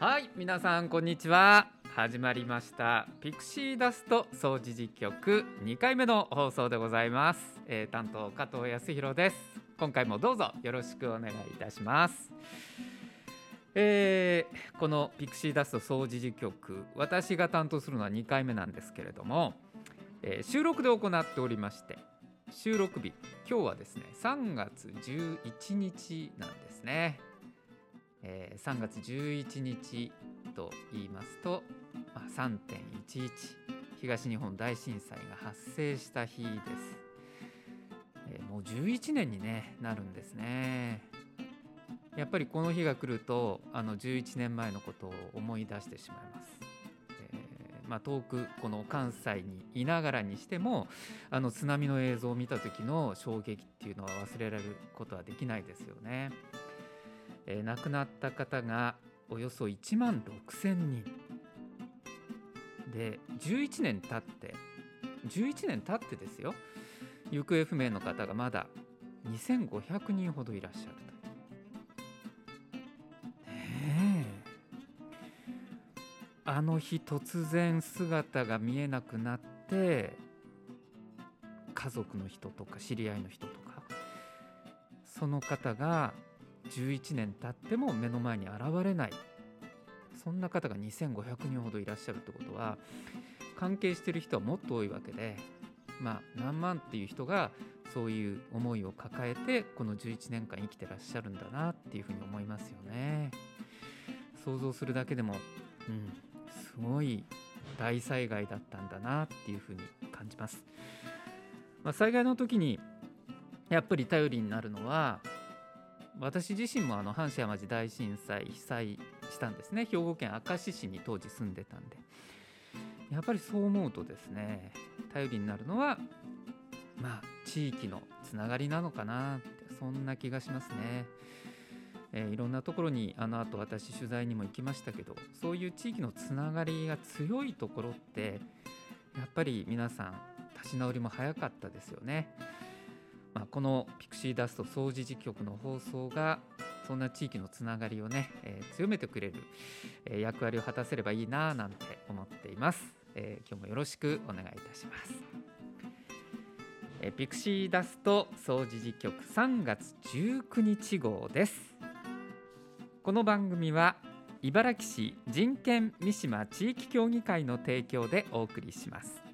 はい皆さんこんにちは。始まりました。ピクシーダスト掃除実局2回目の放送でございます、えー、担当加藤康弘です。今回もどうぞよろしくお願いいたします。えー、このピクシーダスト掃除時局私が担当するのは2回目なんですけれども、えー、収録で行っておりまして収録日今日はですね3月11日なんですね。えー、3月11日と言いますと、まあ、3.11東日本大震災が発生した日です、えー、もう11年に、ね、なるんですね。やっぱりこの日が来るとあの11年前のことを思い出してしまいます、えー、まあ、遠くこの関西にいながらにしてもあの津波の映像を見た時の衝撃っていうのは忘れられることはできないですよね。えー、亡くなった方がおよそ1万6000人。で11年経って11年経ってですよ。行方不明の方がまだ2500人ほどいらっしゃると。あの日突然姿が見えなくなって家族の人とか知り合いの人とかその方が11年経っても目の前に現れないそんな方が2500人ほどいらっしゃるってことは関係してる人はもっと多いわけでまあ何万っていう人がそういう思いを抱えてこの11年間生きてらっしゃるんだなっていうふうに思いますよね。想像するだけでも、うん、すごい大災害だったんだなっていうふうに感じます。まあ、災害の時にやっぱり頼りになるのは私自身もあの阪神・淡路大震災被災したんですね兵庫県明石市に当時住んでたんでやっぱりそう思うとですね頼りになるのはまあ地域のつながりなのかなってそんな気がしますね。えー、いろんなところにあの後私取材にも行きましたけどそういう地域のつながりが強いところってやっぱり皆さん立ち直りも早かったですよね。まあ、このピクシーダスト掃除時局の放送がそんな地域のつながりをね、えー、強めてくれる、えー、役割を果たせればいいななんて思っています、えー、今日もよろしくお願いいたします、えピクシーダスト掃除時局3月19日号です。この番組は茨城市人権三島地域協議会の提供でお送りします。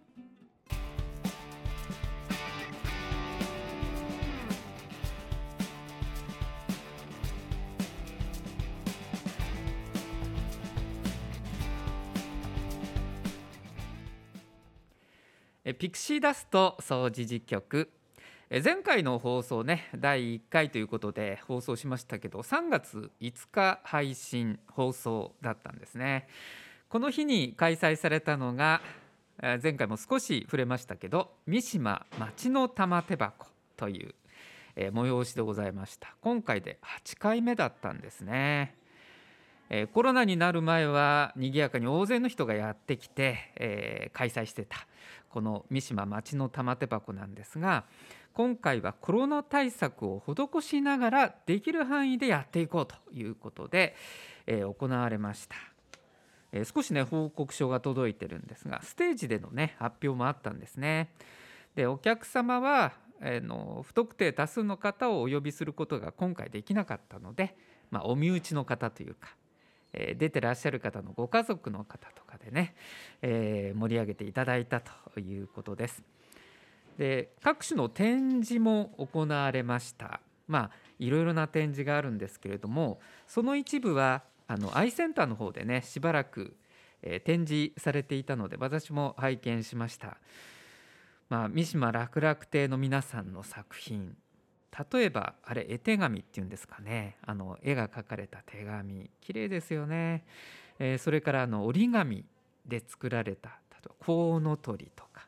ピクシーダスト掃除時局。前回の放送ね第1回ということで放送しましたけど3月5日配信放送だったんですね。この日に開催されたのが前回も少し触れましたけど三島町の玉手箱という催しでございました。今回で8回目だったんですね。えコロナになる前は賑やかに大勢の人がやってきて、えー、開催してた。この三島町の玉手箱なんですが今回はコロナ対策を施しながらできる範囲でやっていこうということで、えー、行われました、えー、少しね報告書が届いてるんですがステージでのね発表もあったんですね。でお客様は、えー、の不特定多数の方をお呼びすることが今回できなかったので、まあ、お身内の方というかえ出てらっしゃる方のご家族の方とかでね、えー、盛り上げていただいたということです。で各種の展示も行われました。まあいろいろな展示があるんですけれどもその一部はあのアイセンターの方でねしばらく、えー、展示されていたので私も拝見しました。まあ、三島楽々亭の皆さんの作品例えばあれ絵手紙っていうんですかね。あの絵が描かれた手紙。綺麗ですよね、えー、それからあの折り紙で作られた例えばコウノトリとか。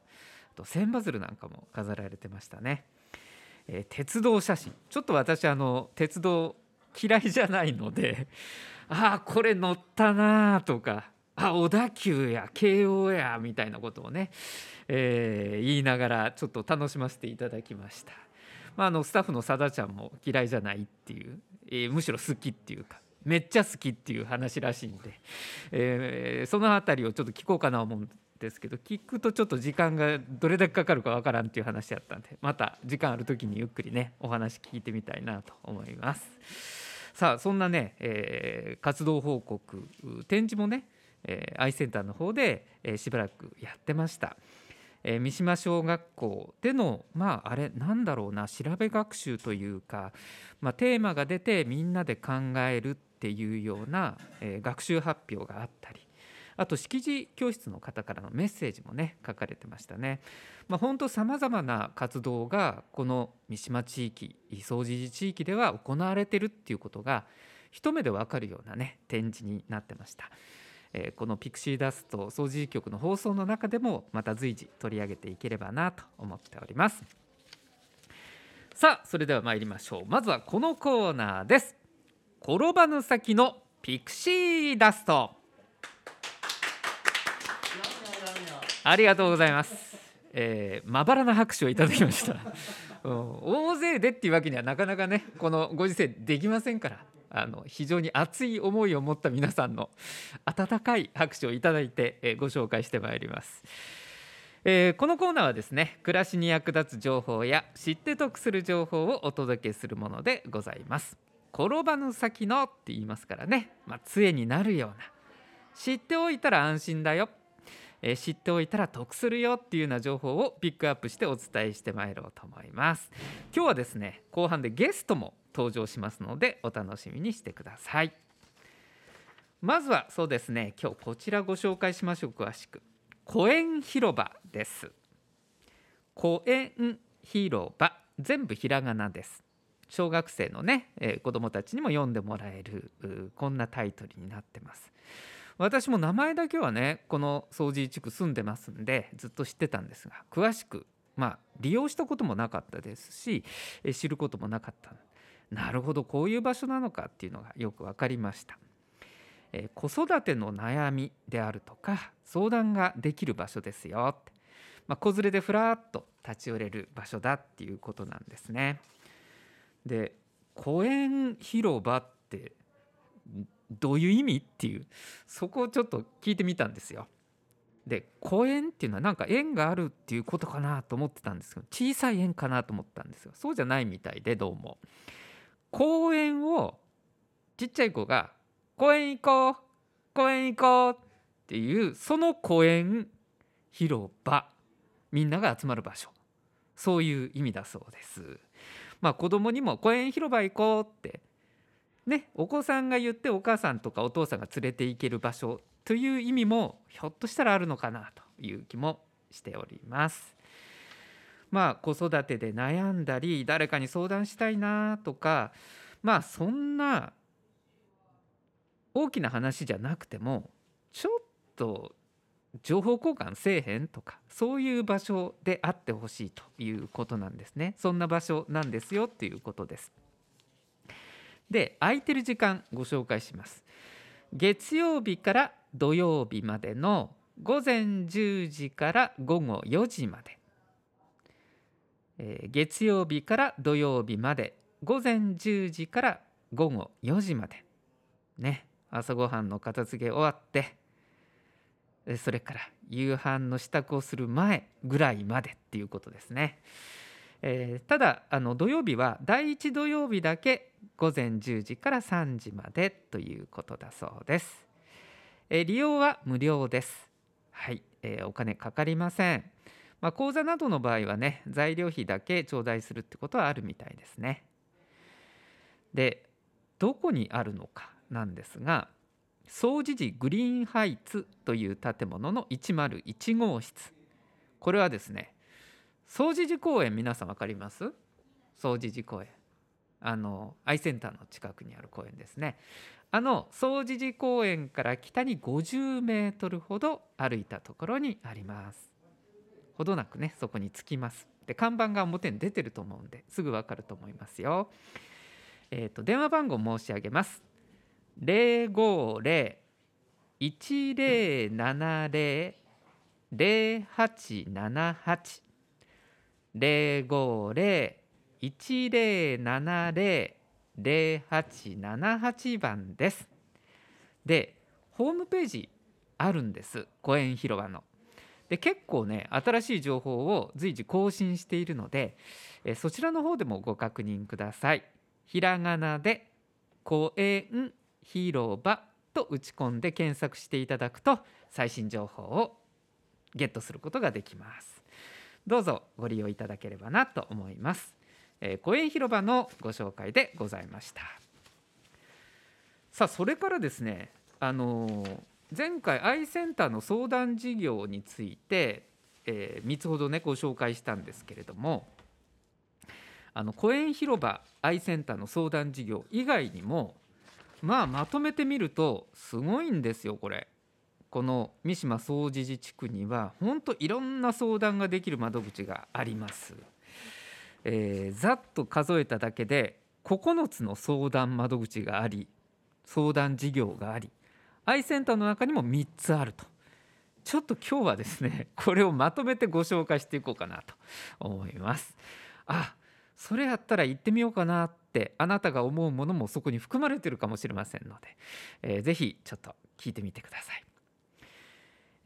あと千羽鶴なんかも飾られてましたね、えー、鉄道写真。ちょっと私あの鉄道嫌いじゃないので ああこれ乗ったなとか。あ小田急や慶応やみたいなことをね、えー、言いながらちょっと楽しませていただきました。まあ、あのスタッフのさだちゃんも嫌いじゃないっていう、えー、むしろ好きっていうかめっちゃ好きっていう話らしいんで、えー、その辺りをちょっと聞こうかな思うんですけど聞くとちょっと時間がどれだけかかるかわからんっていう話やったんでまた時間ある時にゆっくりねお話聞いてみたいなと思います。さあそんなね、えー、活動報告展示もね、えー、アイセンターの方で、えー、しばらくやってました。えー、三島小学校でのまああれなんだろうな調べ学習というか、まあ、テーマが出てみんなで考えるっていうような、えー、学習発表があったりあと識字教室の方からのメッセージもね書かれてましたね。まあ、本当さまざまな活動がこの三島地域総除寺地域では行われてるっていうことが一目で分かるようなね展示になってました。えー、このピクシーダスト掃除局の放送の中でもまた随時取り上げていければなと思っております。さあそれでは参りましょう。まずはこのコーナーです。転ばぬ先のピクシーダスト。ありがとうございます、えー、まばらな拍手をいただきました。うん、大勢でっていうわけにはなかなかねこのご時世できませんから。あの非常に熱い思いを持った皆さんの温かい拍手をいただいて、えご紹介してまいります。えー、このコーナーはですね暮らしに役立つ情報や知って得する情報をお届けするものでございます。転ばぬ先のって言いますからね、まあ、杖になるような知っておいたら安心だよ、えー、知っておいたら得するよっていうような情報をピックアップしてお伝えしてまいろうと思います。今日はですね後半でゲストも登場しますのでお楽しみにしてください。まずはそうですね今日こちらご紹介しましょう。詳しく。公園広場です。公園広場。全部ひらがなです。小学生のね、えー、子どもたちにも読んでもらえるこんなタイトルになってます。私も名前だけはねこの掃除地区住んでますんでずっと知ってたんですが詳しくまあ利用したこともなかったですし、え知ることもなかったなるほどこういう場所なのかっていうのがよく分かりました。えー、子育ての悩みであるとか相談ができる場所ですよって、まあ、子連れでふらっと立ち寄れる場所だっていうことなんですね。で公園広場ってどういう意味っていうそこをちょっと聞いてみたんですよ。で公園っていうのはなんか縁があるっていうことかなと思ってたんですけど小さい縁かなと思ったんですよそうじゃないみたいでどうも。公園をちっちゃい子が「公園行こう公園行こう」っていうその公園広場みんなが集まる場所そういう意味だそうです。まあ子供にも公園広場行こうってねお子さんが言ってお母さんとかお父さんが連れて行ける場所という意味もひょっとしたらあるのかなという気もしております。まあ子育てで悩んだり誰かに相談したいなとかまあそんな大きな話じゃなくてもちょっと情報交換せえへんとかそういう場所であってほしいということなんですね。そんな場所なんですよっていうことです。で空いてる時間ご紹介します。月曜日から土曜日までの午前10時から午後4時まで、月曜日から土曜日まで午前10時から午後4時までね朝ごはんの片付け終わってそれから夕飯の支度をする前ぐらいまでっていうことですね。えー、ただあの土曜日は第1土曜日だけ午前10時から3時までということだそうです。えー、利用は無料です。はい、えー、お金かかりません。まあ、講座などの場合はね材料費だけ頂戴するってことはあるみたいですね。でどこにあるのかなんですが総持寺グリーンハイツという建物の101号室。これはですね総持寺公園皆さん分かります？総持寺公園。あのアイセンターの近くにある公園ですね。あの総持寺公園から北に50メートルほど歩いたところにあります。ほどなくねそこに着きます。で看板が表に出てると思うんですぐわかると思いますよ。えっ、ー、と電話番号申し上げます。050-1070-0878 050-1070-0878番です。でホームページあるんです。公園広場の。で結構ね新しい情報を随時更新しているのでえそちらの方でもご確認ください。ひらがなで公園広場と打ち込んで検索していただくと最新情報をゲットすることができます。どうぞご利用いただければなと思います。えー、公園広場のご紹介でございました。さあそれからですねあのー、前回アイセンターの相談事業について、えー、3つほどねご紹介したんですけれどもあの公園広場アイセンターの相談事業以外にもまあまとめてみるとすごいんですよこれ。この三島総除自治区には本当いろんな相談ができる窓口があります。えー、ざっと数えただけで9つの相談窓口があり相談事業がありアイセンターの中にも3つあると。ちょっと今日はですね これをまとめてご紹介していこうかなと思います。あそれやったら行ってみようかなってあなたが思うものもそこに含まれてるかもしれませんので、えー、ぜひちょっと聞いてみてください、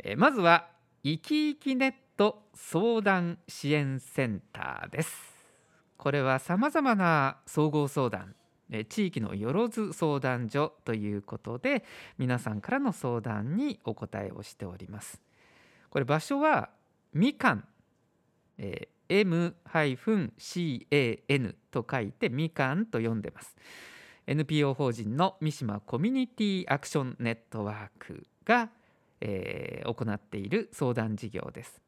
えー、まずは生き生きネット相談支援センターです。これはさまざまな総合相談え地域のよろず相談所ということで皆さんからの相談にお答えをしております。これ場所はみかん、えー、M-CAN と書いてみかんと読んでます。NPO 法人の三島コミュニティアクションネットワークが、えー、行っている相談事業です。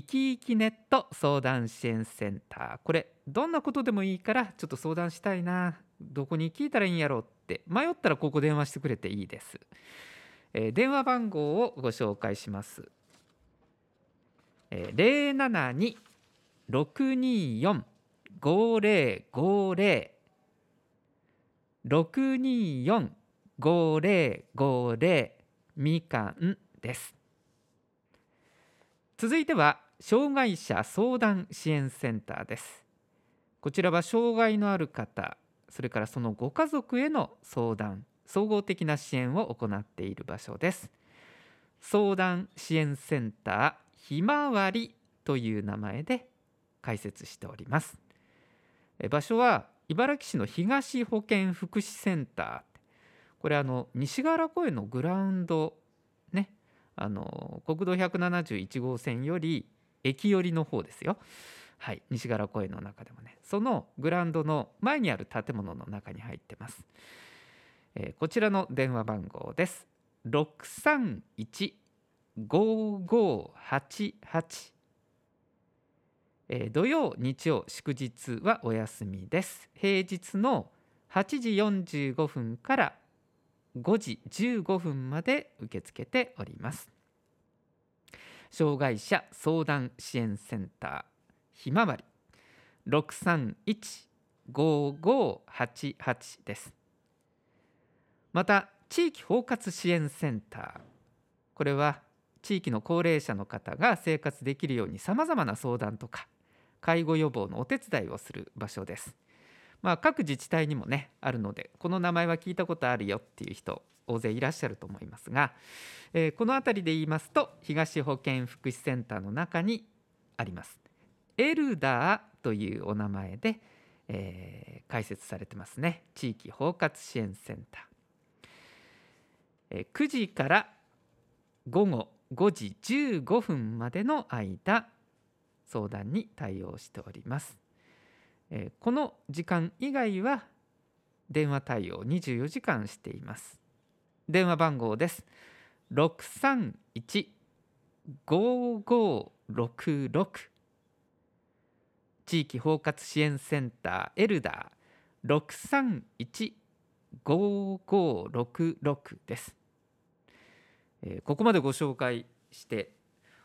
生き生きネット相談支援センター。これどんなことでもいいからちょっと相談したいな。どこに聞いたらいいんやろうって。迷ったらここ電話してくれていいです、えー、電話番号をご紹介します、えー、072-624-5050 624-5050みかんです。続いては障害者相談支援センターです。こちらは障害のある方それからそのご家族への相談総合的な支援を行っている場所です。相談支援センターひまわりという名前で開設しております。場所は茨城市の東保健福祉センター。これあの西河原公園のグラウンドねあの国道171号線より駅寄りの方ですよ。はい、西柄公園の中でもねそのグラウンドの前にある建物の中に入ってます、えー、こちらの電話番号です。631-5588、えー、土曜日曜祝日はお休みです。平日の8時45分から5時15分まで受け付けております。障害者相談支援センターひまわり。631-5588です。また地域包括支援センター。これは地域の高齢者の方が生活できるようにさまざまな相談とか介護予防のお手伝いをする場所です。まあ、各自治体にもねあるのでこの名前は聞いたことあるよっていう人大勢いらっしゃると思いますが、えー、この辺りで言いますと東保健福祉センターの中にあります。エルダーというお名前で、えー、開設されてますね。地域包括支援センター、えー、9時から午後5時15分までの間相談に対応しております。えこの時間以外は電話対応24時間しています。電話番号です。631-5566地域包括支援センターエルダー。631-5566です、えー、ここまでご紹介して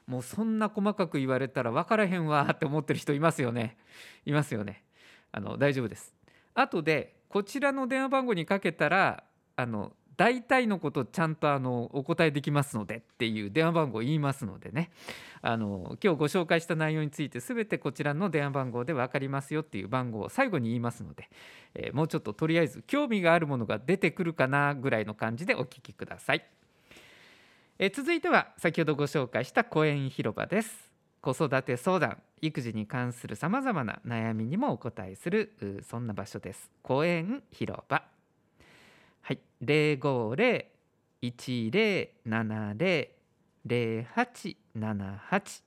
もうそんな細かく言われたら分からへんわって思ってる人いますよね。いますよね。あの大丈夫です。後でこちらの電話番号にかけたらあの大体のことちゃんとあのお答えできますのでっていう電話番号を言いますのでねあの今日ご紹介した内容について全てこちらの電話番号で分かりますよっていう番号を最後に言いますので、えー、もうちょっととりあえず興味があるものが出てくるかなぐらいの感じでお聞きください。えー、続いては先ほどご紹介した公園広場です。子育て相談育児に関するさまざまな悩みにもお答えするそんな場所です。公園広場はい、零五零一零七零零八七八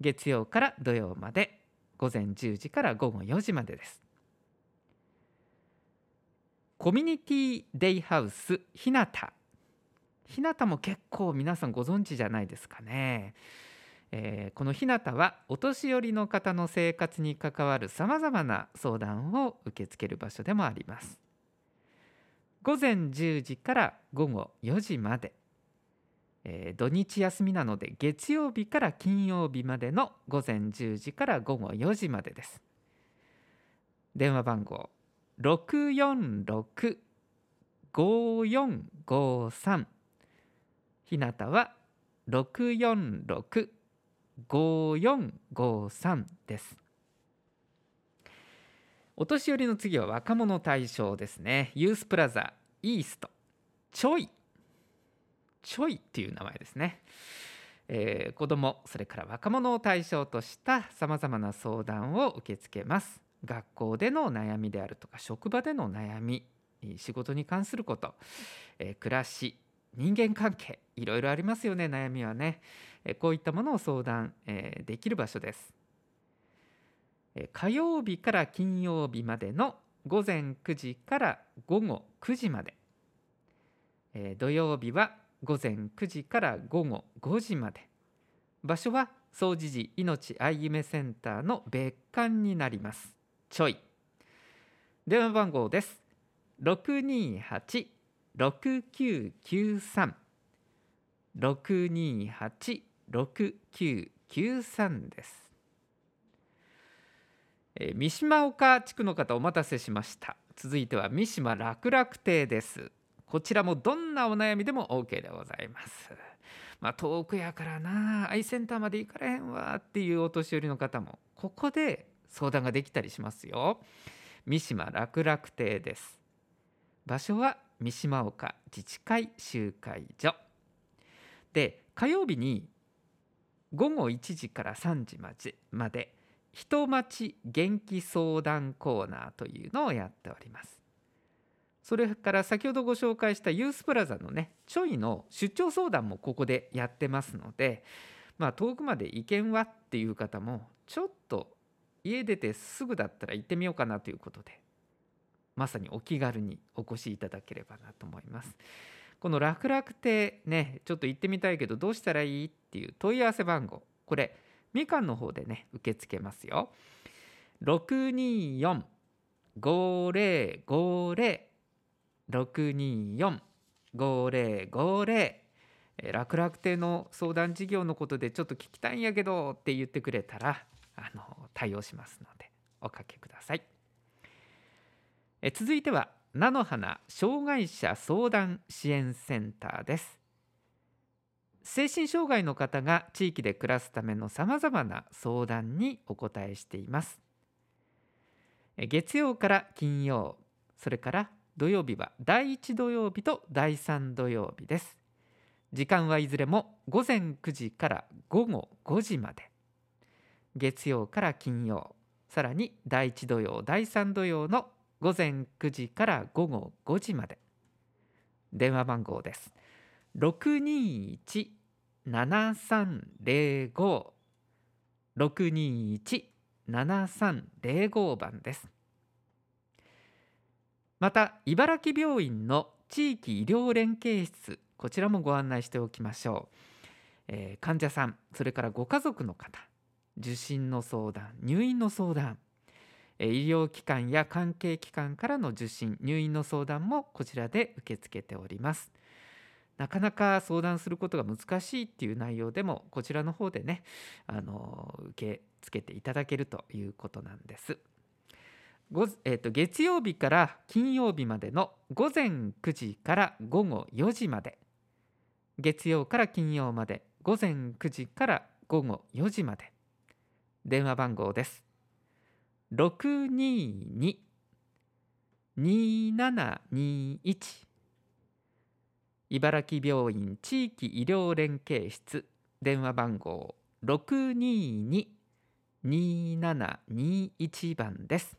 月曜から土曜まで午前10時から午後4時までです。コミュニティデイハウスひなたひなたも結構皆さんご存知じゃないですかね。えー、このひなたはお年寄りの方の生活に関わるさまざまな相談を受け付ける場所でもあります。午前10時から午後4時まで、えー、土日休みなので月曜日から金曜日までの午前10時から午後4時までです。電話番号646-5453ひなたは646-5453です。お年寄りの次は若者対象ですね。ユースプラザイースト。ちょい。ちょいっていう名前ですね、えー、子どもそれから若者を対象としたさまざまな相談を受け付けます。学校での悩みであるとか職場での悩み仕事に関すること、えー、暮らし人間関係いろいろありますよね悩みはね、えー、こういったものを相談、えー、できる場所です。火曜日から金曜日までの午前9時から午後9時まで。土曜日は午前9時から午後5時まで。場所は総持寺命愛夢センターの別館になります。ちょい。電話番号です。628-6993 628-6993です。えー、三島岡地区の方お待たせしました。続いては三島楽楽亭です。こちらもどんなお悩みでも OK でございます。まあ、遠くやからなアイセンターまで行かれへんわっていうお年寄りの方もここで相談ができたりしますよ。三島楽楽亭です。場所は三島岡自治会集会所。で火曜日に午後1時から3時まで人町元気相談コーナーというのをやっております。それから先ほどご紹介したユースプラザのねちょいの出張相談もここでやってますのでまあ遠くまで行けんわっていう方もちょっと家出てすぐだったら行ってみようかなということでまさにお気軽にお越しいただければなと思います。この楽々亭ねちょっと行ってみたいけどどうしたらいいっていう問い合わせ番号これみかんの方でね受け付けますよ。624-5050 624-5050楽々亭の相談事業のことでちょっと聞きたいんやけどって言ってくれたらあの対応しますのでおかけください。え続いては菜の花障害者相談支援センターです。精神障害の方が地域で暮らすためのさまざまな相談にお答えしています。月曜から金曜それから土曜日は第1土曜日と第3土曜日です。時間はいずれも午前9時から午後5時まで。月曜から金曜さらに第1土曜第3土曜の午前9時から午後5時まで。電話番号です。621 7305-621-7305番です。また茨城病院の地域医療連携室こちらもご案内しておきましょう、えー、患者さんそれからご家族の方受診の相談入院の相談医療機関や関係機関からの受診入院の相談もこちらで受け付けております。なかなか相談することが難しいっていう内容でもこちらの方でねあの受け付けていただけるということなんです。ごえー、と月曜日から金曜日までの午前9時から午後4時まで。月曜から金曜まで午前9時から午後4時まで。電話番号です。622-2721茨城病院地域医療連携室。電話番号622-2721番です。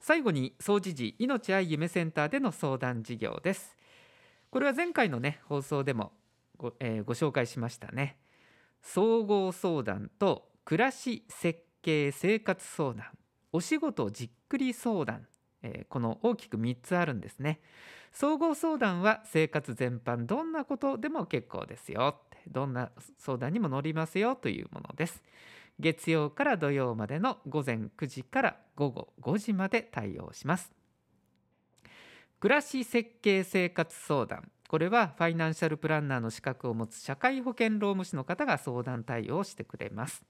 最後に総持寺命愛夢センターでの相談事業です。これは前回のね放送でもご,、えー、ご紹介しましたね。総合相談と暮らし設計生活相談。お仕事じっくり相談、えー、この大きく3つあるんですね。総合相談は生活全般どんなことでも結構ですよどんな相談にも乗りますよというものです。月曜から土曜までの午前9時から午後5時まで対応します。暮らし設計生活相談。これはファイナンシャルプランナーの資格を持つ社会保険労務士の方が相談対応をしてくれます。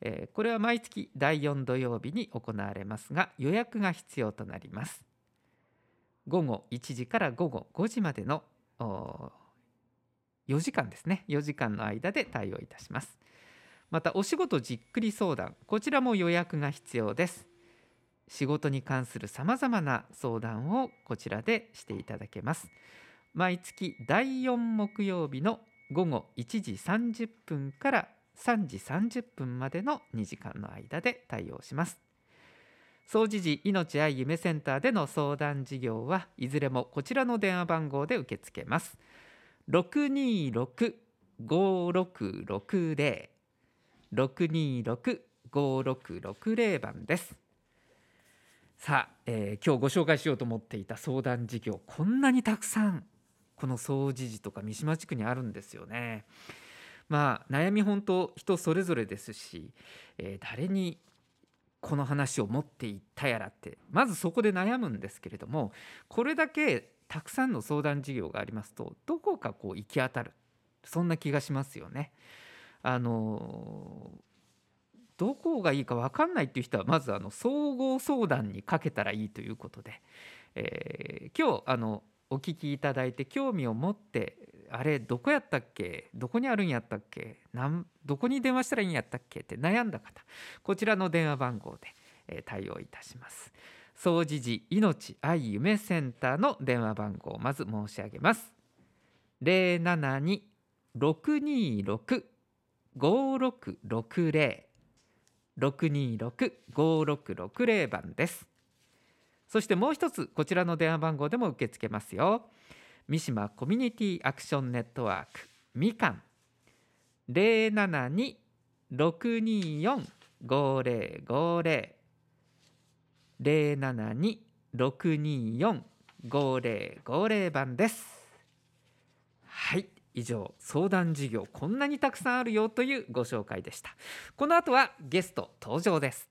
えー、これは毎月第4土曜日に行われますが予約が必要となります。午後1時から午後5時までの4時間ですね。4時間の間で対応いたします。またお仕事じっくり相談こちらも予約が必要です。仕事に関するさまざまな相談をこちらでしていただけます。毎月第4木曜日の午後1時30分から3時30分までの2時間の間で対応します。総持寺命愛夢センターでの相談事業はいずれもこちらの電話番号で受け付けます。626-5660 626-5660番です。さあ、えー、今日ご紹介しようと思っていた相談事業こんなにたくさんこの総持寺とか三島地区にあるんですよね。まあ悩み本当人それぞれですし、えー、誰にこの話を持っていったやらってまずそこで悩むんですけれどもこれだけたくさんの相談事業がありますとどこかこう行き当たるそんな気がしますよね。あのどこがいいか分かんないっていう人はまずあの総合相談にかけたらいいということで、えー、今日あのお聞きいただいて興味を持ってあれどこやったっけ？どこにあるんやったっけ？なんどこに電話したらいいんやったっけ？って悩んだ方こちらの電話番号で、え、対応いたします。総持寺命愛夢センターの電話番号をまず申し上げます。072-626-5660 626-5660番です。そしてもう一つこちらの電話番号でも受け付けますよ。三島コミュニティアクションネットワークみかん。072-624-5050 072-624-5050番です。はい。以上相談事業こんなにたくさんあるよというご紹介でした。この後はゲスト登場です。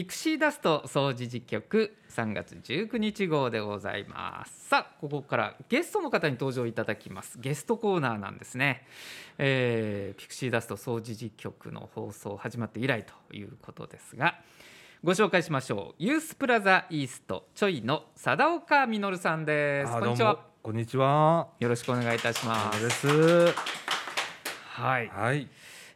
ピクシーダスト掃除実局3月19日号でございます。さあここからゲストの方に登場いただきます。ゲストコーナーなんですね、えー、ピクシーダスト掃除実局の放送始まって以来ということですがご紹介しましょう。ユースプラザイーストちょいの貞岡実さんです。こんにちは。こんにちは。よろしくお願いいたします。はい、はい。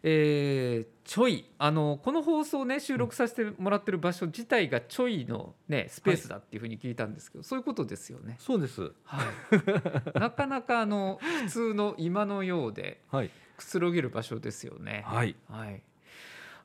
えー、ちょいあのこの放送ね収録させてもらってる場所自体がちょいのねスペースだっていうふうに聞いたんですけど、はい、そういうことですよね。そうです。はい。なかなかあの普通の今のようでくつろげる場所ですよね。はい。はい。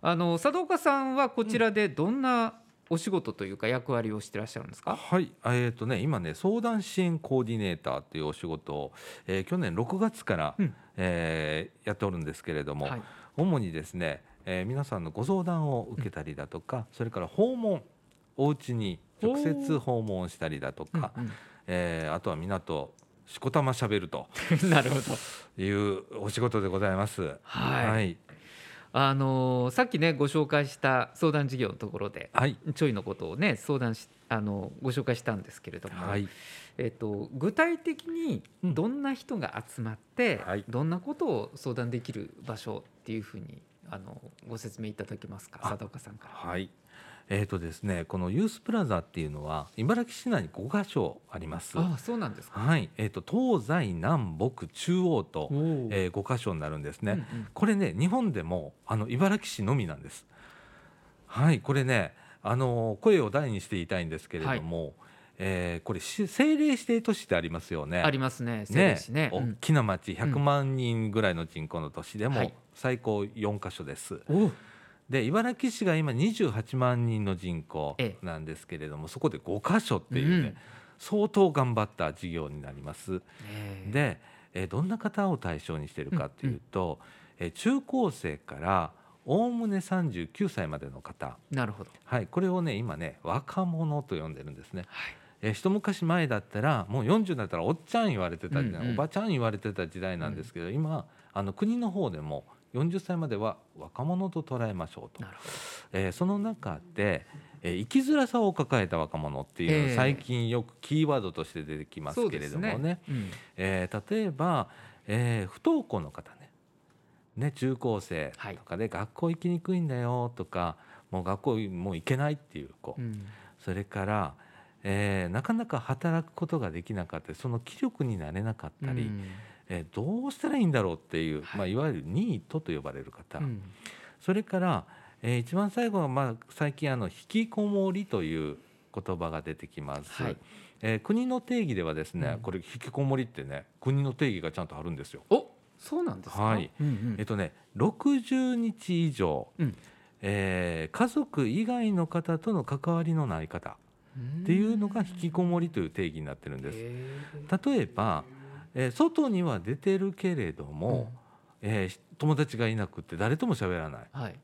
あの佐藤岡さんはこちらでどんなお仕事というか役割をしてらっしゃるんですか？はい、えっ、ー、とね今ね相談支援コーディネーターというお仕事を、えー、去年6月から、うん、えー、やっておるんですけれども。はい主にですね、えー、皆さんのご相談を受けたりだとか、うん、それから訪問お家に直接訪問したりだとか、うんうん、えー、あとは港しこたましゃべると なるほど。いうお仕事でございます。はい、はい。あのー、さっきねご紹介した相談事業のところで、はい、ちょいのことをね相談しあのご紹介したんですけれども、はい、えっと、具体的にどんな人が集まって、うんはい、どんなことを相談できる場所っていうふうにあのご説明いただけますか？佐岡さんから。はいえーとですね、このユースプラザっていうのは茨城市内に5箇所あります。あそうなんですはい、えっ、ー、と東西南北中央と、えー、5箇所になるんですね。うんうん、これね日本でもあの茨城市のみなんです。はいこれねあの声を大にして言いたいんですけれども。はいえー、これ政令指定都市ってありますよね。ありますね。ね、ね、大きな町、100万人ぐらいの人口の都市でも最高4カ所です。で茨城市が今28万人の人口なんですけれども、そこで5か所っていうね、うん、相当頑張った事業になります。で、えー、どんな方を対象にしているかというと、うん。中高生からおおむね39歳までの方。なるほど、はい、これをね今ね若者と呼んでるんですね。はいえー、一昔前だったらもう40だったらおっちゃん言われてた時代、うんうん、おばちゃん言われてた時代なんですけど、うん、今あの国の方でも40歳までは若者と捉えましょうと、えー、その中で、えー、生きづらさを抱えた若者っていう最近よくキーワードとして出てきますけれどもね,、ね。うん、えー、例えば、えー、不登校の方ね。ね中高生とかで学校行きにくいんだよとか、もう学校もう行けないっていう子、うん、それから、えー、なかなか働くことができなかったりその気力になれなかったり、うん。えー、どうしたらいいんだろうっていう、はい。まあ、いわゆるニートと呼ばれる方、うん、それから、えー、一番最後は、まあ、最近あの引きこもりという言葉が出てきます。はい。えー、国の定義ではですね、うん、これ引きこもりってね国の定義がちゃんとあるんですよ。おそうなんですか、はい、うんうん、えっとね60日以上、うん、えー、家族以外の方との関わりのない方っていうのが引きこもりという定義になってるんです。例えばえー、外には出てるけれども、うん、えー、友達がいなくて誰とも喋らない、はい、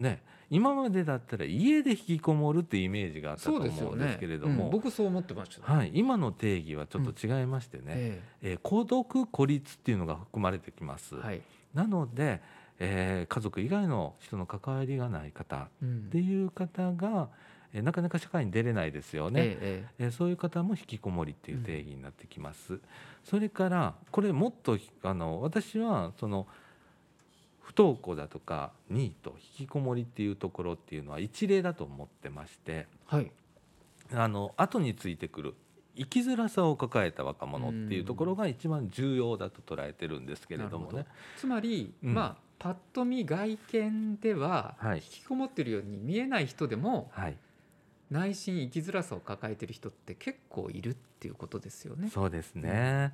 ね、今までだったら家で引きこもるっていうイメージがあったと思うんですけれども、ね。うん、僕そう思ってました、はい、今の定義はちょっと違いましてね、うん、えー、えー、孤独孤立っていうのが含まれてきます。はい、なので、えー、家族以外の人の関わりがない方っていう方が、えなかなか社会に出れないですよね、えええそういう方も引きこもりっていう定義になってきます。うん、それからこれもっとあの私はその不登校だとかニート引きこもりっていうところっていうのは一例だと思ってまして、はい、あの後についてくる生きづらさを抱えた若者っていうところが一番重要だと捉えてるんですけれどもね。つまり、うん、まあパッと見外見では引きこもってるように見えない人でも、はい、内心生きづらさを抱えてる人って結構いるっていうことですよね。そうですね、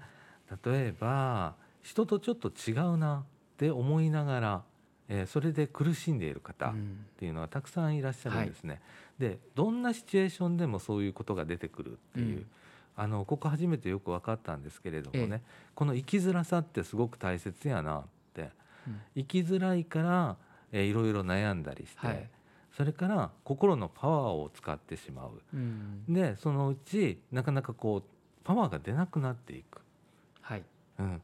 うん、例えば人とちょっと違うなって思いながら、えー、それで苦しんでいる方っていうのはたくさんいらっしゃるんですね。うんはい、でどんなシチュエーションでもそういうことが出てくるっていう。うん。あのここ初めてよく分かったんですけれどもね、この生きづらさってすごく大切やなって、うん、生きづらいから、えー、いろいろ悩んだりして、はい、それから心のパワーを使ってしまう、うん、でそのうちなかなかこうパワーが出なくなっていく、はい。うん、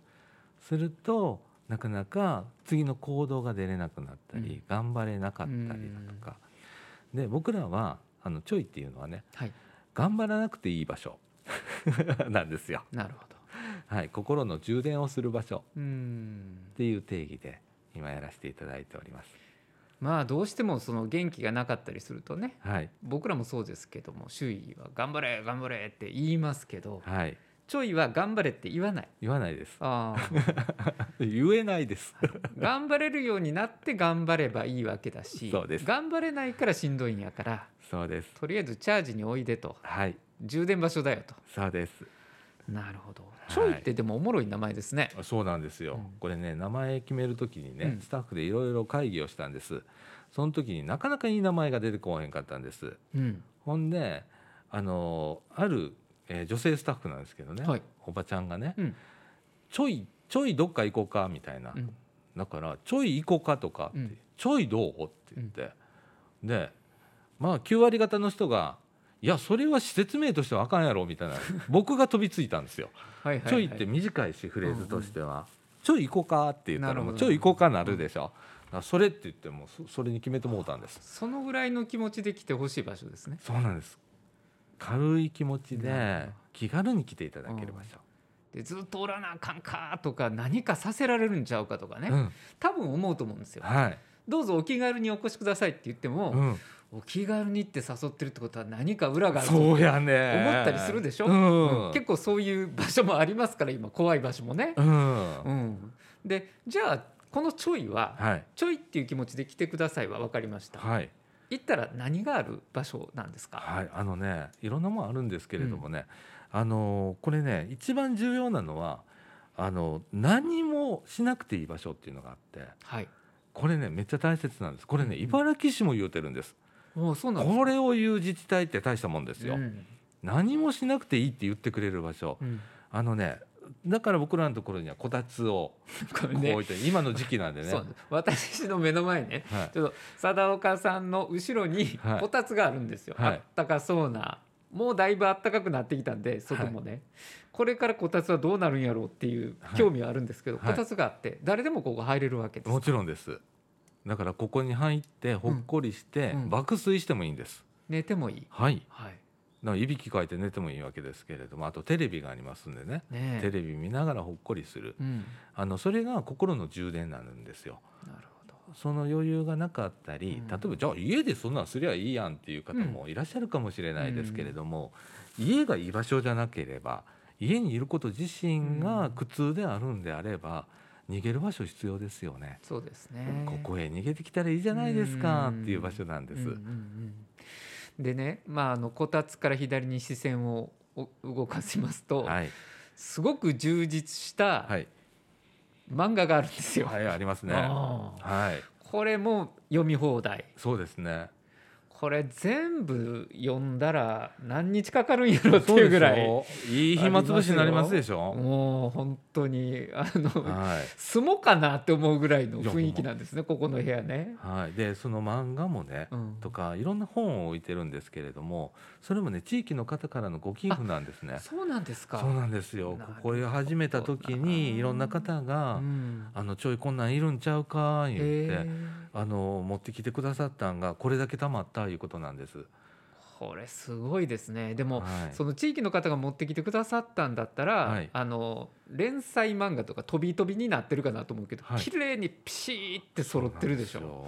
するとなかなか次の行動が出れなくなったり、うん、頑張れなかったりだとか、で僕らはあのちょいっていうのはね、はい、頑張らなくていい場所。なんですよ。なるほど。はい、心の充電をする場所。っていう定義で今やらせていただいております。まあどうしてもその元気がなかったりするとね、はい、僕らもそうですけども周囲は「頑張れ頑張れ」って言いますけど、はい、ちょいは頑張れって言わない。言わないです。あ 言えないです。頑張れるようになって頑張ればいいわけだしそうです。頑張れないからしんどいんやからそうです。とりあえずチャージにおいでと、はい、充電場所だよと。そうです。なるほどちょいってでもおもろい名前ですね、はい、そうなんですよ、うん、これね名前決める時にね、うん、スタッフでいろいろ会議をしたんです。その時になかなかいい名前が出てこへんかったんです、うん、ほんであのある、えー、女性スタッフなんですけどね、はい、おばちゃんがね、ちょいちょいどっか行こうかみたいな、だからちょい行こうかとかって、ちょいどうって言って、でまあ9割方の人がいやそれは施設名としてはあかんやろみたいな。僕が飛びついたんですよ。はいはいはい、ちょいって短いしフレーズとしては、ちょい行こうかって言ったらもうちょい行こうかなるでしょ。うそれって言ってもそれに決めてもうたんです。そのぐらいの気持ちで来てほしい場所ですね。そうなんです。軽い気持ちで気軽に来ていただける場所、でずっとおらなあかんかとか何かさせられるんちゃうかとかね、うん。多分思うと思うんですよ。はい、どうぞお気軽にお越しくださいって言っても、うん、お気軽にって誘ってるってことは何か裏があるとそうやね。思ったりするでしょ、うん。うん。結構そういう場所もありますから今怖い場所もね。うん。うん、でじゃあこのちょいは、はい。ちょいっていう気持ちで来てくださいは分かりました。はい。行ったら何がある場所なんですか？はい。あのねいろんなもんあるんですけれどもね、あのこれね一番重要なのはあの何もしなくていい場所っていうのがあってはい。これねめっちゃ大切なんです。これねうん。茨城市も言うてるんです、もうそうなんこれを言う自治体って大したもんですよ、うん。何もしなくていいって言ってくれる場所う。ん。あのねだから僕らのところにはこたつをこう置いて今の時期なんでね。私の目の前にねはい。ちょっと貞岡さんの後ろにはい。こたつがあるんですよ、はい。あったかそうなもうだいぶあったかくなってきたんで外もね、これからこたつはどうなるんやろうっていうはい。興味はあるんですけど、はい。こたつがあって誰でもここ入れるわけです。もちろんですだからここに入ってほっこりして、うん。爆睡してもいいんです。寝てもいい、はい。はい。だいびきかいて寝てもいいわけですけれどもあとテレビがありますんでね。ねえ。テレビ見ながらほっこりする。うん、あのそれが心の充電になるんですよ。なるほど。その余裕がなかったり、うん。例えばじゃあ家でそんなんすりゃいいやんっていう方もいらっしゃるかもしれないですけれども、家が居場所じゃなければ家にいること自身が苦痛であるんであれば、逃げる場所必要ですよね。そうですねここへ逃げてきたらいいじゃないですかっていう場所なんです。うんうんうんでね、まあ、あのこたつから左に視線をお動かしますと、はい、すごく充実したはい、漫画があるんですよ。はい、ありますね。はい、これも読み放題そうですね。これ全部読んだら何日かかるんやろっていうぐらいいい暇つぶしになりますでしょ。もう本当にあのはい。住もうかなって思うぐらいの雰囲気なんですねここの部屋ね。はい、でその漫画もね、うんとかいろんな本を置いてるんですけれどもそれもね地域の方からのご寄付なんですね。そうなんですか。そうなんですよこれを始めた時にいろんな方がうん「あのちょいこんなんいるんちゃうか」言ってへあの持ってきてくださったんがこれだけたまったいうことなんです。ーこれすごいですね。でも、はい。その地域の方が持ってきてくださったんだったら、はい。あの連載漫画とか飛び飛びになってるかなと思うけど、はい。綺麗にピシーって揃ってるでしょ。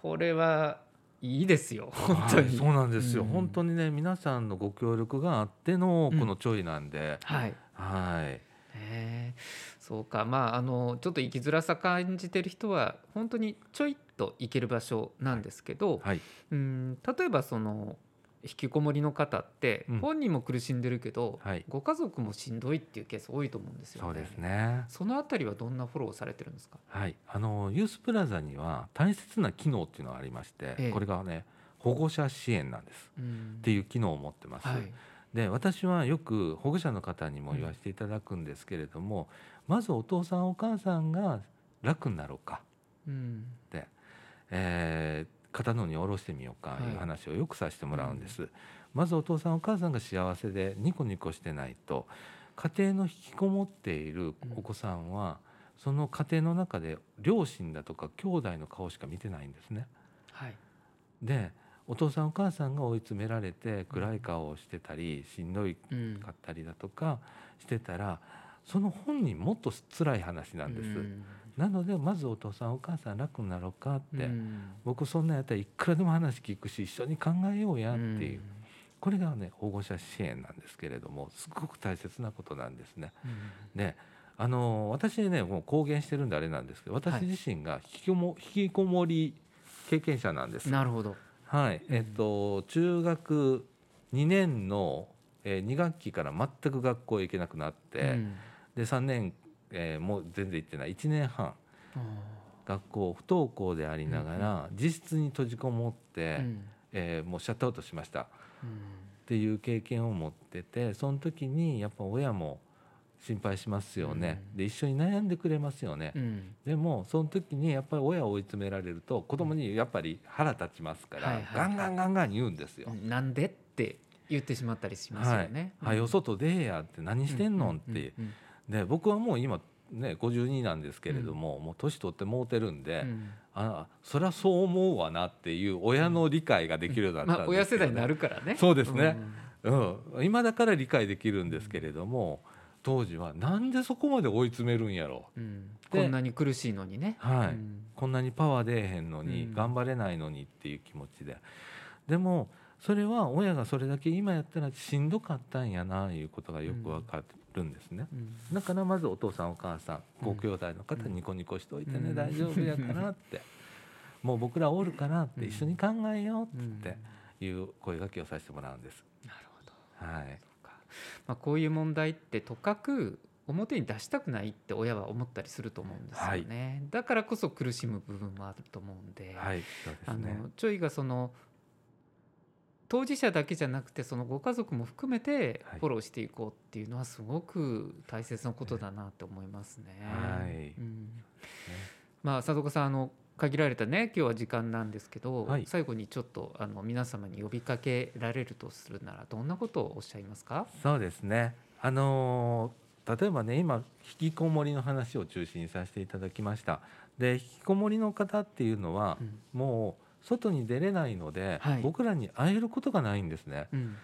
これはいいですよ。よ本当に、はいそうなんですよ、うん。本当にね皆さんのご協力があってのうん。このちょいなんで、はい。はい。へー。そうか。まああのちょっと生きづらさ感じてる人は本当にちょいっと行ける場所なんですけど、はいうん例えばその引きこもりの方ってうん本人も苦しんでるけど、はいご家族もしんどいっていうケース多いと思うんですよね。そうですねそのあたりはどんなフォローされてるんですか？はい、あのユースプラザには大切な機能っていうのがありまして、ええこれがね保護者支援なんですうんっていう機能を持ってます。はい。で私はよく保護者の方にも言わせていただくんですけれども、まずお父さんお母さんが楽になろうか、うん。えー肩の荷を下ろしてみようかはいいう話をよくさせてもらうんです。まずお父さんお母さんが幸せでニコニコしてないと家庭の引きこもっているお子さんは、その家庭の中で両親だとか兄弟の顔しか見てないんですね。はい。でお父さんお母さんが追い詰められて暗い顔をしてたりしんどいうんかったりだとかしてたらその本人もっと辛い話なんです。うんなのでまずお父さんお母さん楽になろうかって、うん。僕そんなんやったらいくらでも話聞くし一緒に考えようやっていう、これがね保護者支援なんですけれどもすごく大切なことなんですね。うん。であの私ねもう公言してるんであれなんですけど私自身が引きこも引きこもり経験者なんです。なるほど。はい、うん。えっと中学2年の、えー、2学期から全く学校へ行けなくなって、うん。で3年、えーもう全然行ってない。1年半。あ学校不登校でありながら、自室に閉じこもって、ーうん。えーもうシャットアウトしました。っうん。ていう経験を持っててその時にやっぱ親も心配しますよね、うん。で一緒に悩んでくれますよね、うん。でもその時にやっぱり親を追い詰められると子供にやっぱり腹立ちますから、はいはいはい。ガンガンガンガン言うんですよ。なんでって言ってしまったりしますはい。よね。、はよ外出えやって何してんの？って、うんうんで僕はもう今ね52なんですけれども、もう年取ってもうてるんで、うん。あそりゃそう思うわなっていう親の理解ができるようになったんですけどね、まあ親世代になるからね。そうですね。うん、今だから理解できるんですけれども、当時はなんでそこまで追い詰めるんやろ。う、うん、こんなに苦しいのにね、はい、うん、こんなにパワー出えへんのに、頑張れないのにっていう気持ちで。でもそれは親がそれだけ今やったらしんどかったんやないうことがよくわかるんですね、うん、だからまずお父さんお母さんご兄弟の方ニコニコしておいてね、大丈夫やからって。もう僕らおるからって一緒に考えようっていう声がけをさせてもらうんです。なるほど、はい。まあ、こういう問題ってとかく表に出したくないって親は思ったりすると思うんですよね、はい、だからこそ苦しむ部分もあると思うんで,、はいそうですね、あのちょいがその当事者だけじゃなくてそのご家族も含めてフォローしていこうっていうのはすごく大切なことだなと思いますね。はい、うん、まあ佐藤さんあの限られたね今日は時間なんですけど、はい、最後にちょっとあの皆様に呼びかけられるとするならどんなことをおっしゃいますか？そうですね。あのー、例えばね今引きこもりの話を中心にさせていただきました。で引きこもりの方っていうのは、うん、もう外に出れないので、はい、僕らに会えることがないんですね。うん、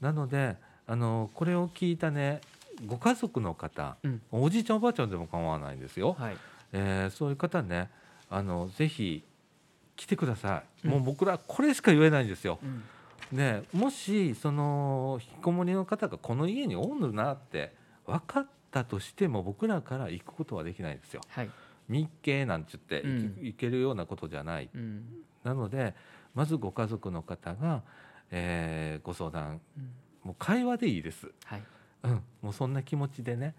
なのであのこれを聞いたねご家族の方、うん、おじいちゃんおばあちゃんでも構わないんですよ。はい、えー、そういう方ねあのぜひ来てください、もう僕らこれしか言えないんですよ。ね、もしその引きこもりの方がこの家におるなって分かったとしても僕らから行くことはできないんですよ。はい、日系なんて言って行けるようなことじゃない、うん、なのでまずご家族の方が、えー、ご相談、うん、もう会話でいいです、はい。うん、もうそんな気持ちでね、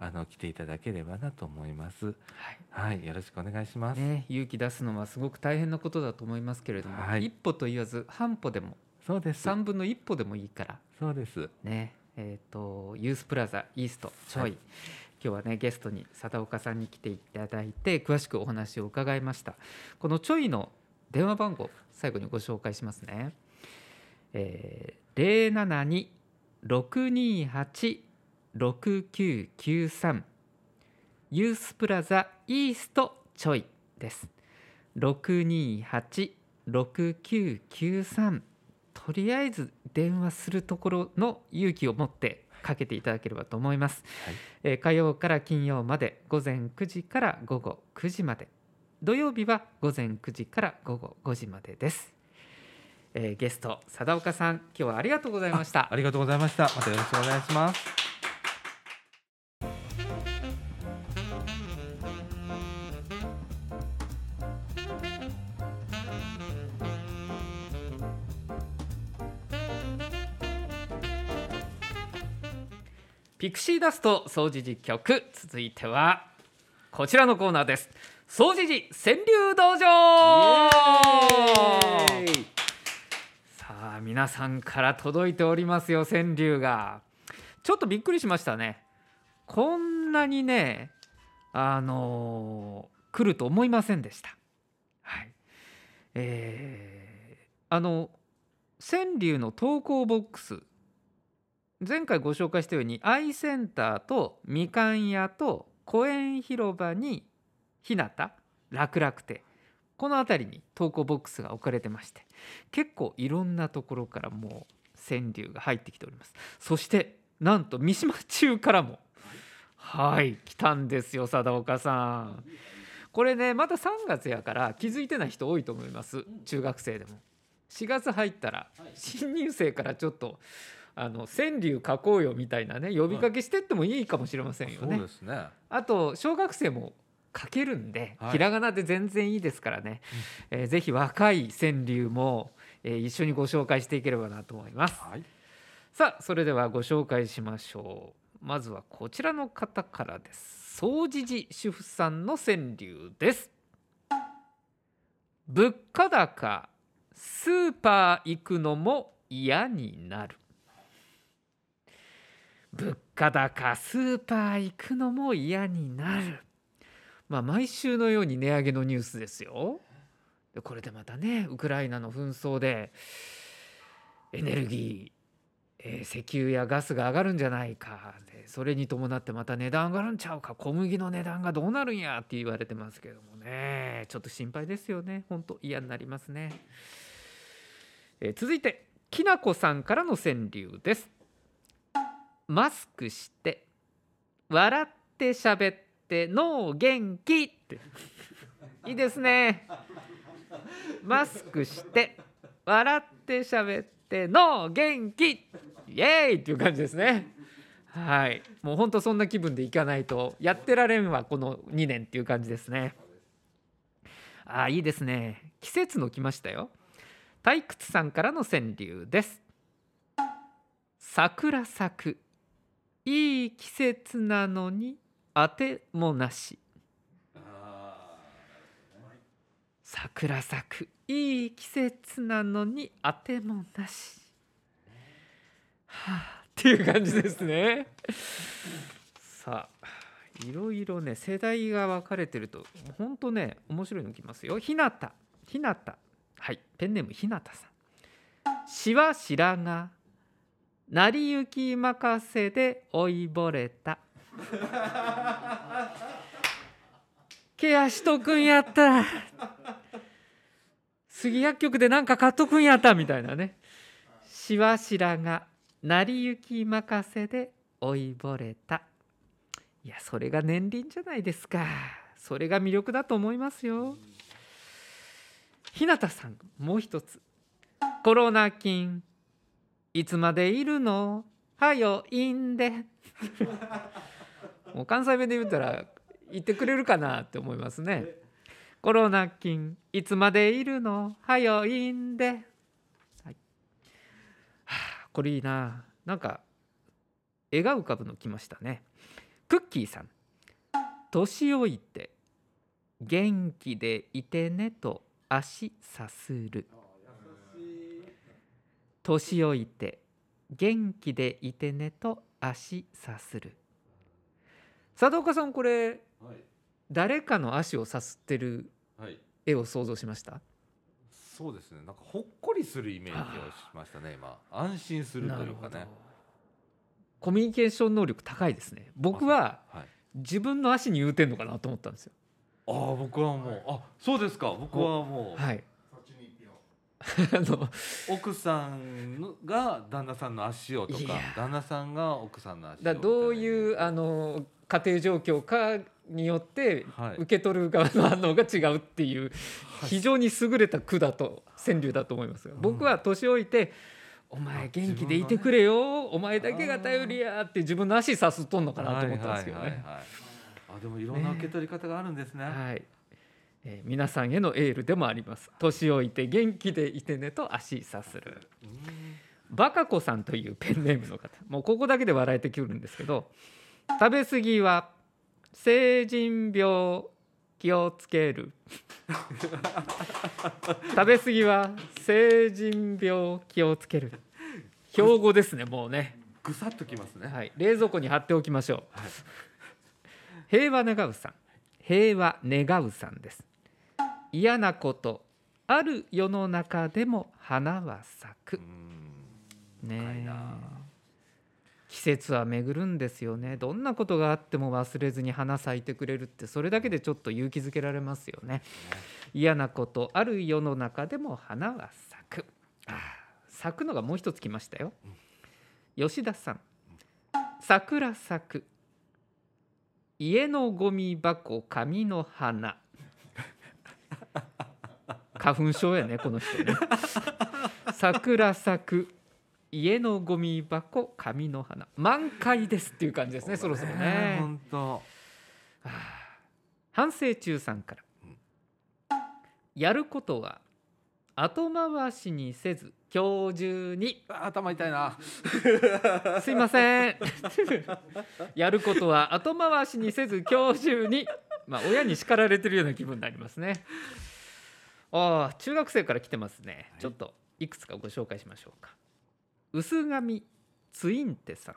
うん、あの来ていただければなと思います。はい、はい、よろしくお願いします、ね。勇気出すのはすごく大変なことだと思いますけれども、はい、一歩と言わず半歩でも、そうです。三分の一歩でもいいから、そうです。ね、えっ、ー、とユースプラザイーストちょい、はい、今日はねゲストに佐田岡さんに来ていただいて詳しくお話を伺いました。このちょいの電話番号最後にご紹介しますね。えー、072-628-6993ユースプラザイーストちょいです。628-6993とりあえず電話するところの勇気を持ってかけていただければと思います、はい、えー、火曜から金曜まで午前9時から午後9時まで土曜日は午前9時から午後5時までです。えー、ゲスト佐田岡さん、今日はありがとうございました。ありがとうございました。またよろしくお願いします。ピクシーダスト掃除実局続いてはこちらのコーナーです掃除時川柳道場。さあ皆さんから届いておりますよ川柳が。ちょっとびっくりしましたね。こんなにねあのー、来ると思いませんでした。はい。えー、あの川柳の投稿ボックス。前回ご紹介したようにアイセンターとみかん屋と公園広場に日向楽々亭。この辺りに投稿ボックスが置かれてまして結構いろんなところからもう川柳が入ってきております。そしてなんと三島中からもはい来たんですよ貞岡さん。これねまだ3月やから気づいてない人多いと思います中学生でも。4月入ったら新入生からちょっとあの川柳書こうよみたいなね呼びかけしてってもいいかもしれませんよね。ね。あと小学生も書けるんで、はい、ひらがなで全然いいですからね、うん、えー、ぜひ若い川柳も、えー、一緒にご紹介していければなと思います、はい、さあそれではご紹介しましょう。まずはこちらの方からです。総持寺主婦さんの川柳です。物価高スーパー行くのも嫌になる。物価高スーパー行くのも嫌になるまあ、毎週のように値上げのニュースですよ。これでまたねウクライナの紛争でエネルギー、えー、石油やガスが上がるんじゃないか。でそれに伴ってまた値段上がるんちゃうか。小麦の値段がどうなるんやって言われてますけどもね。ちょっと心配ですよね。本当嫌になりますね。えー、続いてきなこさんからの川柳です。マスクして笑って喋ってって脳元気って。いいですね。マスクして笑って喋って脳元気。イエーイっていう感じですね。はい。もうほんとそんな気分でいかないとやってられんわこの2年っていう感じですね。あいいですね。季節の来ましたよ。退屈さんからの川柳です。桜咲く。いい季節なのにあてもなし。桜咲くいい季節なのにあてもなし。はあっていう感じですね。さあいろいろね世代が分かれてると本当ね面白いのきますよ。ひなた。ひなた。はいペンネームひなたさん。しわしらが成り行き任せで追いぼれた。ケアしとくんやった杉薬局でなんか買っとくんやったみたいなね。しわしらが成り行き任せで追いぼれた。いやそれが年輪じゃないですか。それが魅力だと思いますよ。日向さんもう一つ。コロナ菌。いつまでいるの？はよいんで。もう関西弁で言ったら言ってくれるかなって思いますね。コロナ菌いつまでいるの？はよいんで、はい。はあ、これいいな。なんか絵が浮かぶのきましたね。クッキーさん。年老いて元気でいてねと足さする。年老いて元気でいてねと足さする。佐藤岡さんこれ、はい、誰かの足をさすってる絵を想像しました、はい、そうですね。なんかほっこりするイメージをしましたね今。安心するというかね。コミュニケーション能力高いですね。僕は、はい、自分の足に言うてんのかなと思ったんですよ。ああ僕はもう、あそうですか。僕はもう。はいあの奥さんが旦那さんの足をとか旦那さんが奥さんの足をだどういうあの家庭状況かによって受け取る側の反応が違うっていう非常に優れた句だと川柳だと思いますが僕は年老いて「お前元気でいてくれよ。お前だけが頼りや」って自分の足さすとんのかなと思ったんですけどね。あでもいろんな受け取り方があるんですね。ね。はいえー、皆さんへのエールでもあります。年老いて元気でいてねと足さする。バカ子さんというペンネームの方。もうここだけで笑えてくるんですけど食べ過ぎは成人病気をつける。食べ過ぎは成人病気をつける。標語ですねもうね。ぐさっときますね、はい、冷蔵庫に貼っておきましょう、はい、平和願うさん。平和願うさんです嫌なことある世の中でも花は咲く。ね季節は巡るんですよね。どんなことがあっても忘れずに花咲いてくれるってそれだけでちょっと勇気づけられますよね。嫌なことある世の中でも花は咲く。咲くのがもう一つ来ましたよ。吉田さん。桜咲く。家のゴミ箱紙の花花粉症やねこの人ね。桜咲く家のゴミ箱紙の花。満開ですっていう感じですねそろそろね。本当反省中さんから、やることは後回しにせず今日中に。頭痛いな。すいません。やることは後回しにせず今日中に。まあ親に叱られてるような気分になりますねああ中学生から来てますね、ちょっといくつかご紹介しましょうか。薄髪ツインテさん。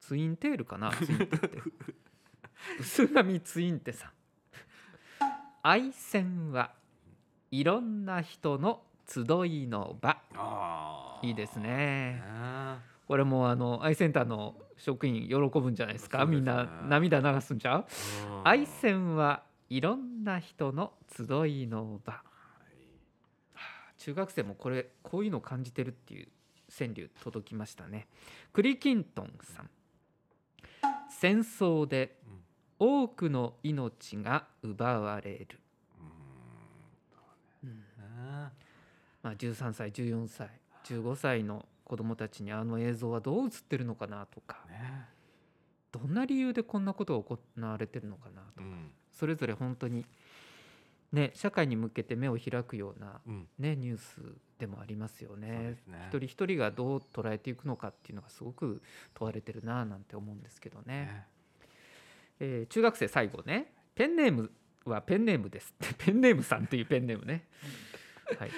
ツインテールかな？ツインテって。薄髪ツインテさん。愛線はいろんな人の集いの場。いいですね。これもあのアイセンターの職員喜ぶんじゃないですか、ね、みんな涙流すんちゃう？愛線はいろんな人の集いの場。中学生もこれこういうのを感じてるっていう川柳届きましたね。クリキントンさん。戦争で多くの命が奪われる、うん。まあ、13歳14歳15歳の子どもたちにあの映像はどう映ってるのかなとか、ね、どんな理由でこんなことが行われてるのかなとか、うん、それぞれ本当に、ね、社会に向けて目を開くような、ね、ニュースでもありますよね、ね、一人一人がどう捉えていくのかっていうのがすごく問われてるななんて思うんですけどね。ね。えー、中学生最後ね。ペンネームはペンネームです ペンネームさんというペンネームね。はい。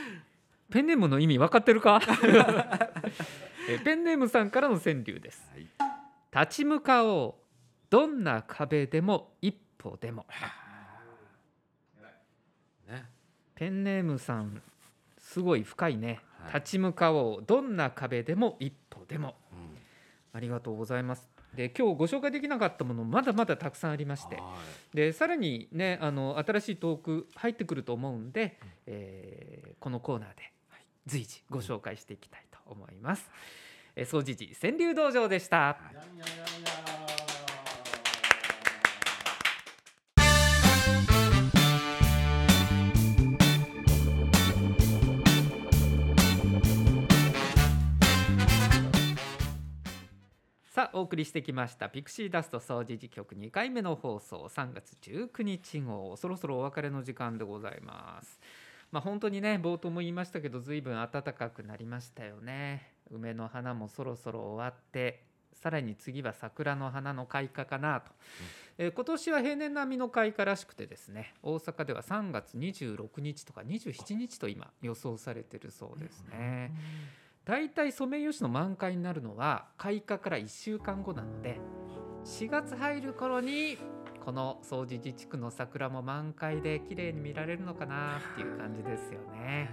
ペンネームの意味分かってるか？えペンネームさんからの川柳です、はい、立ち向かおう。どんな壁でも一歩でも、ね、ペンネームさんすごい深いね、はい、立ち向かおう。どんな壁でも一歩でも、うん、ありがとうございます。で今日ご紹介できなかったものまだまだたくさんありまして、でさらにねあの新しいトーク入ってくると思うんで、うん、えー、このコーナーで随時ご紹介していきたいと思います。え総持寺川柳道場でした。さあお送りしてきましたピクシーダスト掃除時局2回目の放送3月19日号そろそろお別れの時間でございます。まあ、本当にね冒頭も言いましたけど随分暖かくなりましたよね梅の花もそろそろ終わってさらに次は桜の花の開花かなと、うん、えー、今年は平年並みの開花らしくてですね大阪では3月26日とか27日と今予想されてるそうですね。だいたいソメイヨシノ満開になるのは開花から1週間後なので4月入る頃にこの総除自治区の桜も満開で綺麗に見られるのかなっていう感じですよね。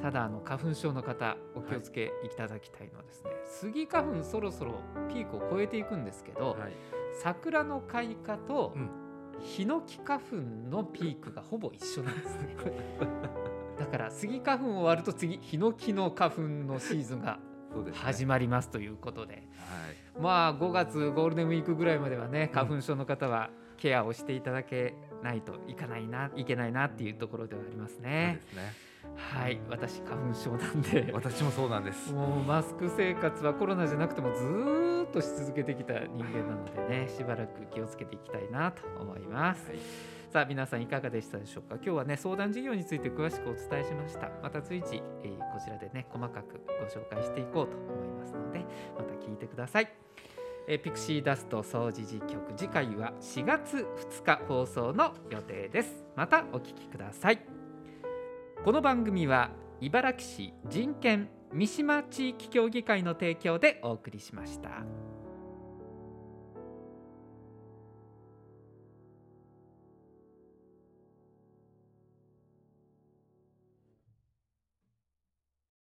ただあの花粉症の方お気をつけいただきたいのはですね、はい、スギ花粉そろそろピークを超えていくんですけど、はい、桜の開花とヒノキ花粉のピークがほぼ一緒なんですね。だからスギ花粉終わると次ヒノキの花粉のシーズンが始まりますということで、ねはい、まあ5月ゴールデンウィークぐらいまではね花粉症の方はケアをしていただけないといかないないけないなっていうところではありますね。すね。はい、私花粉症なんで。私もそうなんです。もうマスク生活はコロナじゃなくてもずっとし続けてきた人間なのでねしばらく気をつけていきたいなと思います。はいさあ皆さんいかがでしたでしょうか？今日はね相談事業について詳しくお伝えしました。また随時、えー、こちらでね細かくご紹介していこうと思いますのでまた聞いてください。えー、ピクシーダスト掃除時局次回は4月2日放送の予定です。またお聞きください。この番組は茨城市人権三島地域協議会の提供でお送りしました。